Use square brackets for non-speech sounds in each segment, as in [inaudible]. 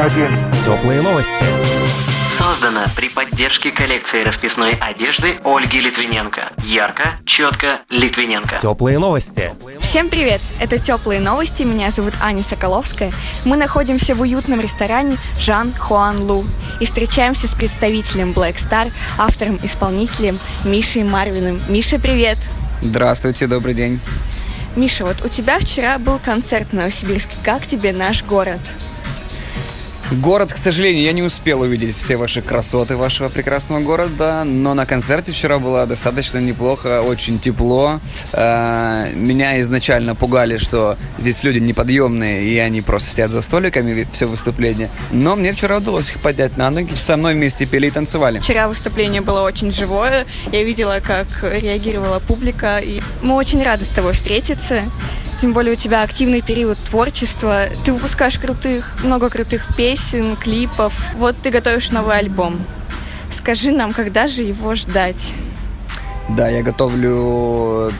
один. Теплые новости. Создана при поддержке коллекции расписной одежды Ольги Литвиненко. Ярко, четко, Литвиненко. Теплые новости. Всем привет! Это «Теплые новости», меня зовут Аня Соколовская. Мы находимся в уютном ресторане «Жан Хуан Лу» и встречаемся с представителем Black Star, автором-исполнителем Мишей Марвиным. Миша, привет! Здравствуйте, добрый день. Миша, вот у тебя вчера был концерт в Новосибирске. Как тебе наш город? Город, к сожалению, я не успел увидеть все ваши красоты вашего прекрасного города, но на концерте вчера было достаточно неплохо, очень тепло. Э, Меня изначально пугали, что здесь люди неподъемные, и они просто сидят за столиками все выступление. Но мне вчера удалось их поднять на ноги, со мной вместе пели и танцевали. Вчера выступление было очень живое. Я видела, как реагировала публика, и мы очень рады с тобой встретиться. Тем более у тебя активный период творчества. Ты выпускаешь крутых, много крутых песен, клипов. Вот ты готовишь новый альбом. Скажи нам, когда же его ждать? Да, я готовлю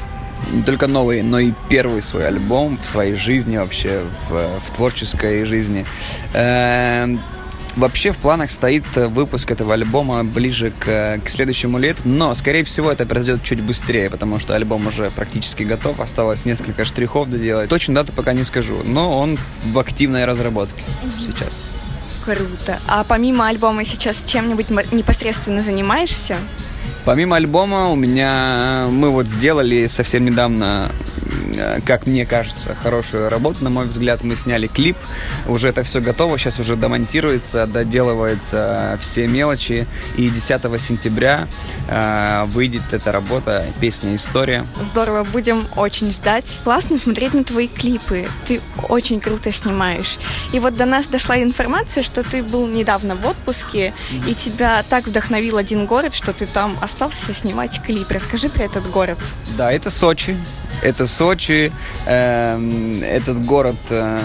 не только новый, но и первый свой альбом в своей жизни вообще, в, в творческой жизни. Эм, Вообще в планах стоит выпуск этого альбома ближе к, к следующему лету, но, скорее всего, это произойдет чуть быстрее, потому что альбом уже практически готов, осталось несколько штрихов доделать. Точную дату пока не скажу, но он в активной разработке сейчас. Круто. А помимо альбома сейчас чем-нибудь непосредственно занимаешься? Помимо альбома у меня мы вот сделали совсем недавно, э, как мне кажется, хорошую работу, на мой взгляд. Мы сняли клип, уже это все готово, сейчас уже домонтируется, доделываются все мелочи. И 10 сентября э, выйдет эта работа, песня «История». Здорово, будем очень ждать. Классно смотреть на твои клипы. Ты очень круто снимаешь. И вот до нас дошла информация, что ты был недавно в отпуске, и тебя так вдохновил один город, что ты там остался снимать клип. Расскажи про этот город. Да, это Сочи. Это Сочи. Эм, этот город э,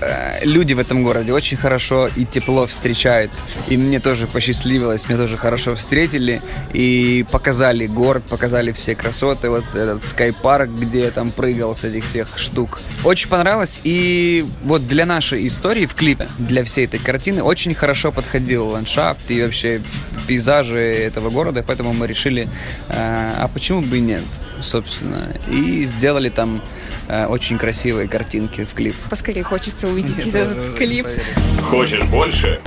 э, люди в этом городе очень хорошо и тепло встречают. И мне тоже посчастливилось, меня тоже хорошо встретили и показали город, показали все красоты. Вот этот скайпарк, где я там прыгал с этих всех штук. Очень понравилось. И вот для нашей истории в клипе, для всей этой картины очень хорошо подходил ландшафт и вообще пейзажи этого города. Поэтому мы решили, э, а почему бы и нет, собственно. И сделали там э, очень красивые картинки в клип. Поскорее хочется увидеть этот клип. Хочешь больше?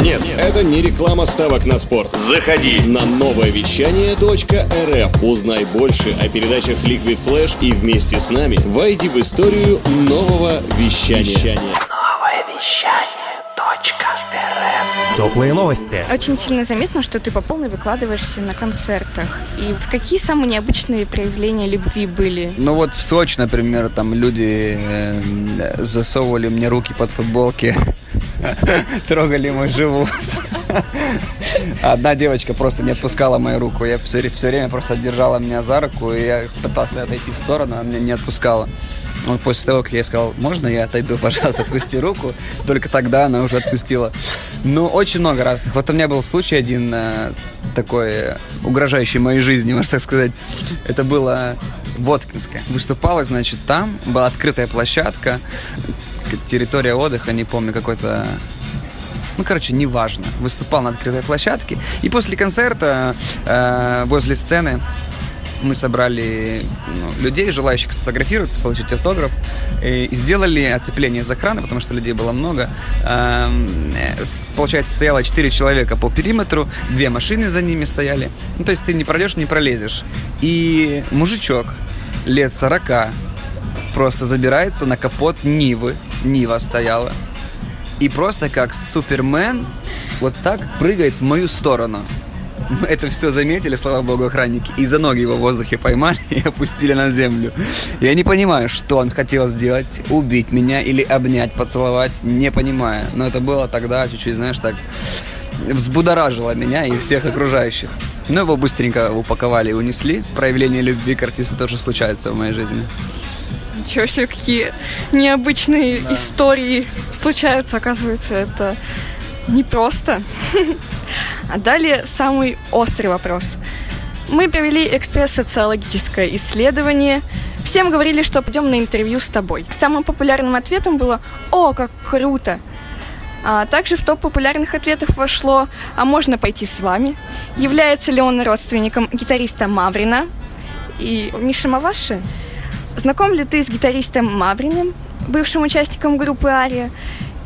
Нет, Это не реклама ставок на спорт. заходи. На новое вещание .рф Узнай больше о передачах Liquid Flash и вместе с нами войди в историю нового вещания. Теплые новости. Очень сильно заметно, что ты по полной выкладываешься на концертах. И вот какие самые необычные проявления любви были? Ну вот в Сочи, например, там люди э, засовывали мне руки под футболки, [laughs] трогали мой живот. [laughs] Одна девочка просто не отпускала мою руку. Я все, все время просто держала меня за руку, и я пытался отойти в сторону, она меня не отпускала. Вот после того, как я ей сказал, можно я отойду, [laughs] пожалуйста, отпусти руку, только тогда она уже отпустила. Ну, очень много разных. Вот у меня был случай один э, такой э, угрожающий моей жизни, [laughs] можно так сказать. Это было Воткинское. Выступала, значит, там была открытая площадка, территория отдыха, не помню, какой-то ну, короче, неважно. Выступал на открытой площадке. И после концерта э, возле сцены мы собрали ну, людей, желающих сфотографироваться, получить автограф, и сделали оцепление из охраны, потому что людей было много. Эм, э, Получается, стояло 4 человека по периметру, две машины за ними стояли. Ну, то есть ты не пройдешь, не пролезешь. И мужичок лет 40 просто забирается на капот Нивы. Нива стояла. И просто как Супермен вот так прыгает в мою сторону. Мы [laughs] Это все заметили, слава богу, охранники, и за ноги его в воздухе поймали [laughs] и опустили на землю. Я не понимаю, что он хотел сделать, убить меня или обнять, поцеловать, не понимаю. Но это было тогда чуть-чуть, знаешь, так взбудоражило меня и всех окружающих. Но его быстренько упаковали и унесли. Проявление любви к артисту тоже случается в моей жизни. Ничего себе, какие необычные истории случаются, оказывается, это непросто. [laughs] А далее самый острый вопрос. Мы провели экспресс-социологическое исследование. Всем говорили, что пойдем на интервью с тобой. Самым популярным ответом было «О, как круто!» А также в топ популярных ответов вошло «А можно пойти с вами?» Является ли он родственником гитариста Маврина и Миши Маваши? Знаком ли ты с гитаристом Мавриным, бывшим участником группы «Ария»?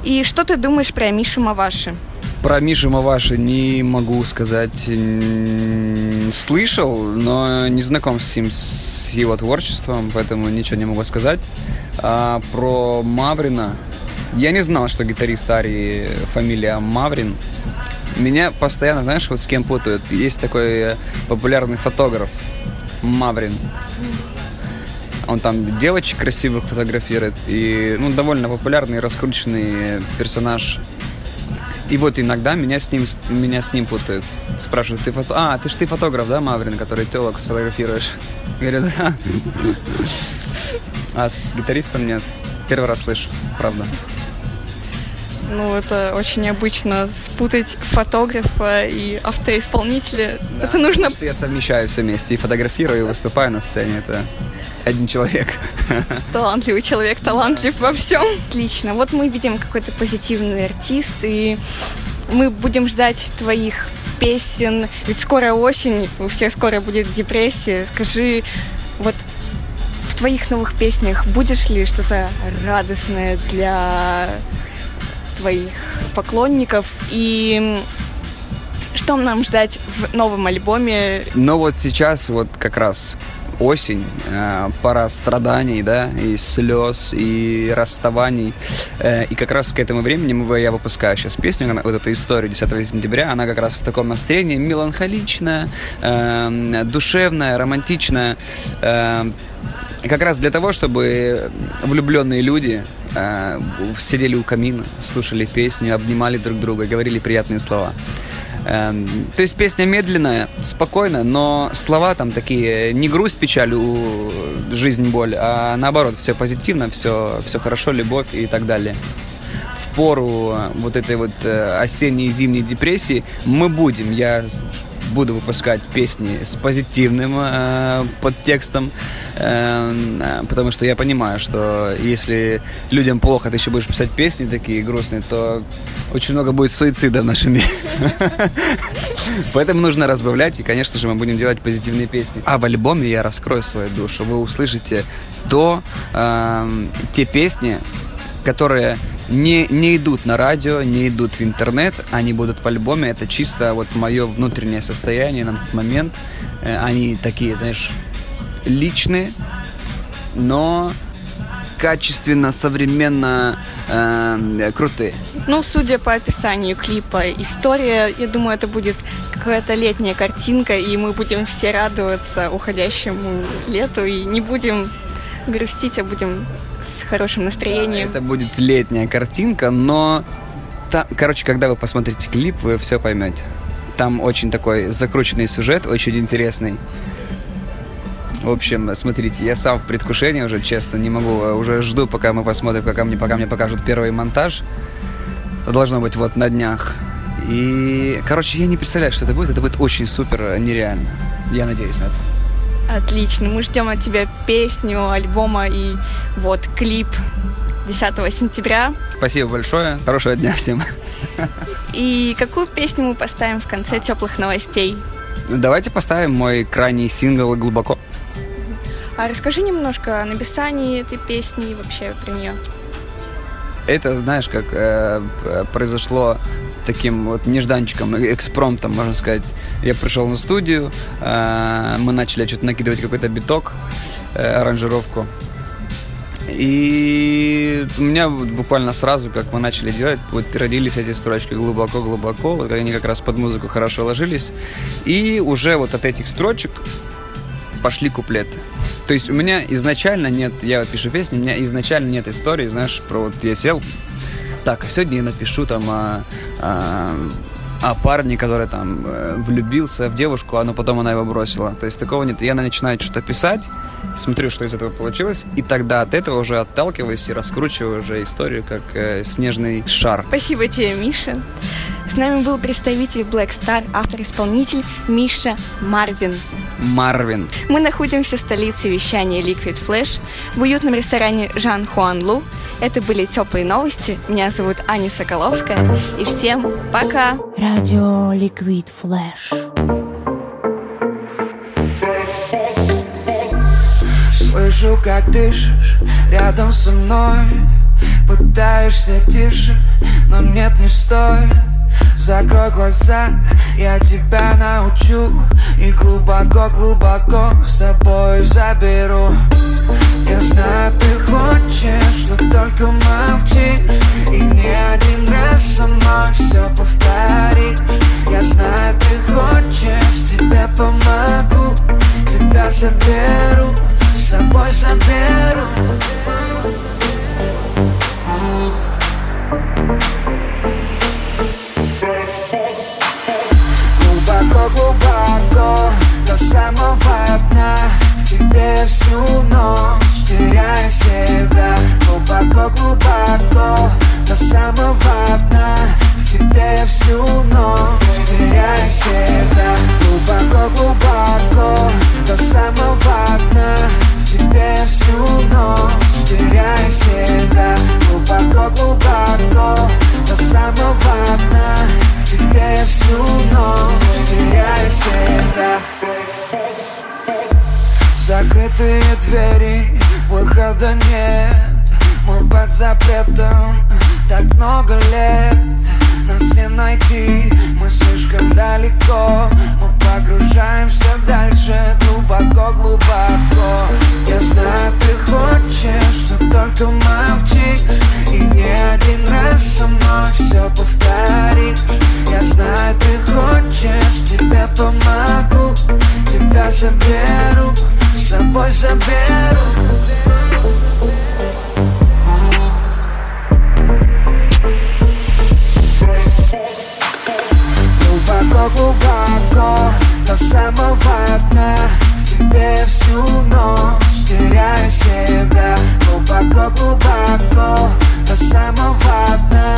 И что ты думаешь про Мишу Маваши? Про Мишу Маваши не могу сказать. Слышал, но не знаком с ним, с его творчеством, поэтому ничего не могу сказать. А про Маврина я не знал, что гитарист Арии фамилия Маврин. Меня постоянно, знаешь, вот с кем путают. Есть такой популярный фотограф Маврин. Он там девочек красивых фотографирует. И, ну, довольно популярный, раскрученный персонаж. И вот иногда меня с ним, меня с ним путают. Спрашивают, ты фото... А, ты ж ты фотограф, да, Маврин, который телок сфотографируешь? [laughs] Говорю, да. А с гитаристом нет. Первый раз слышу, правда. Ну, это очень необычно спутать фотографа и автоисполнителя. Да, это нужно... Что я совмещаю все вместе. И фотографирую, и выступаю на сцене. Это один человек. Талантливый человек, талантлив во всем. Отлично. Вот мы видим какой-то позитивный артист, и мы будем ждать твоих песен. Ведь скоро осень, у всех скоро будет депрессия. Скажи, вот в твоих новых песнях будешь ли что-то радостное для твоих поклонников и что нам ждать в новом альбоме? Ну вот сейчас вот как раз осень, э, пора страданий, да, и слез, и расставаний. Э, и как раз к этому времени я выпускаю сейчас песню, вот эту историю 10 сентября, она как раз в таком настроении меланхоличная, э, душевная, романтичная. Как раз для того, чтобы влюбленные люди э, сидели у камина, слушали песню, обнимали друг друга, говорили приятные слова. Э, то есть песня медленная, спокойная, но слова там такие не грусть, печаль, жизнь, боль, а наоборот, все позитивно, все, все хорошо, любовь и так далее. В пору вот этой вот э, осенней и зимней депрессии мы будем, я буду выпускать песни с позитивным э, подтекстом, э, потому что я понимаю, что если людям плохо, ты еще будешь писать песни такие грустные, то очень много будет суицида в нашем мире. [laughs] Поэтому нужно разбавлять, и, конечно же, мы будем делать позитивные песни. А в альбоме я раскрою свою душу. Вы услышите то, э, те песни, которые не, не идут на радио, не идут в интернет, они будут в альбоме. Это чисто вот мое внутреннее состояние на тот момент. Э, они такие, знаешь, личные, но качественно, современно э, крутые. Ну, судя по описанию клипа, история, я думаю, это будет какая-то летняя картинка, и мы будем все радоваться уходящему лету, и не будем грустить, а будем с хорошим настроением. Да, это будет летняя картинка, но... Там, короче, когда вы посмотрите клип, вы все поймете. Там очень такой закрученный сюжет, очень интересный. В общем, смотрите, я сам в предвкушении уже, честно, не могу. Уже жду, пока мы посмотрим, пока мне, пока мне покажут первый монтаж. Должно быть вот на днях. И, короче, я не представляю, что это будет. Это будет очень супер нереально. Я надеюсь на это. Отлично. Мы ждем от тебя песню, альбома и вот клип 10 сентября. Спасибо большое. Хорошего дня всем. И какую песню мы поставим в конце теплых новостей? Ну, давайте поставим мой крайний сингл «Глубоко». А расскажи немножко о написании этой песни и вообще про нее. Это, знаешь, как э, произошло таким вот нежданчиком, экспромтом, можно сказать. Я пришел на студию, э, мы начали что-то накидывать какой-то биток, э, аранжировку. И у меня буквально сразу, как мы начали делать, вот родились эти строчки глубоко-глубоко, вот они как раз под музыку хорошо ложились. И уже вот от этих строчек пошли куплеты. То есть у меня изначально нет, я вот пишу песни, у меня изначально нет истории, знаешь, про вот я сел, так, а сегодня я напишу там о, о, о парне, который там э, влюбился в девушку, а но потом она его бросила. То есть такого нет. Я начинаю что-то писать, смотрю, что из этого получилось, и тогда от этого уже отталкиваюсь и раскручиваю уже историю как э, снежный шар. Спасибо тебе, Миша. С нами был представитель Black Star, автор-исполнитель Миша Марвин. Марвин. Мы находимся в столице вещания Liquid Flash в уютном ресторане Жан Хуан Лу. Это были теплые новости. Меня зовут Аня Соколовская. И всем пока! Радио Liquid Flash. Слышу, как дышишь рядом со мной Пытаешься тише, но нет, не стоит Закрой глаза, я тебя научу. И глубоко-глубоко с собой заберу. Я знаю, ты хочешь, но только молчишь И не один раз со мной все повторишь Я знаю, ты хочешь, тебе помогу. Тебя заберу, с собой заберу. глубоко самого дна В тебе всю ночь теряю себя. Глубоко-глубоко до самого дна выхода нет. Мы под запретом так много лет. Нас не найти, мы слишком далеко. Мы погружаемся дальше, глубоко-глубоко Я знаю, ты хочешь, но только молчишь. И не один раз со мной все повторишь. Я знаю, ты хочешь, тебе помогу Тебя заберу, с собой заберу Глубоко-глубоко до самого дна В тебе всю ночь теряю себя Глубоко-глубоко до самого дна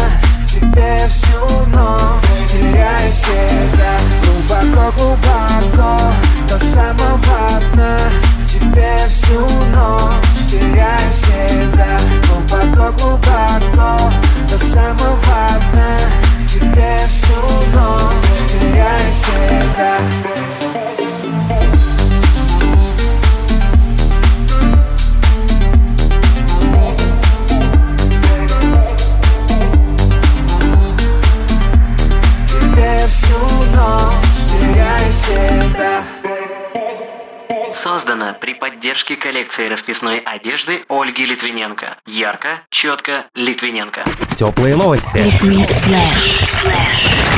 Поддержке коллекции расписной одежды Ольги Литвиненко. Ярко, четко, Литвиненко. Теплые новости. Liquid Flash.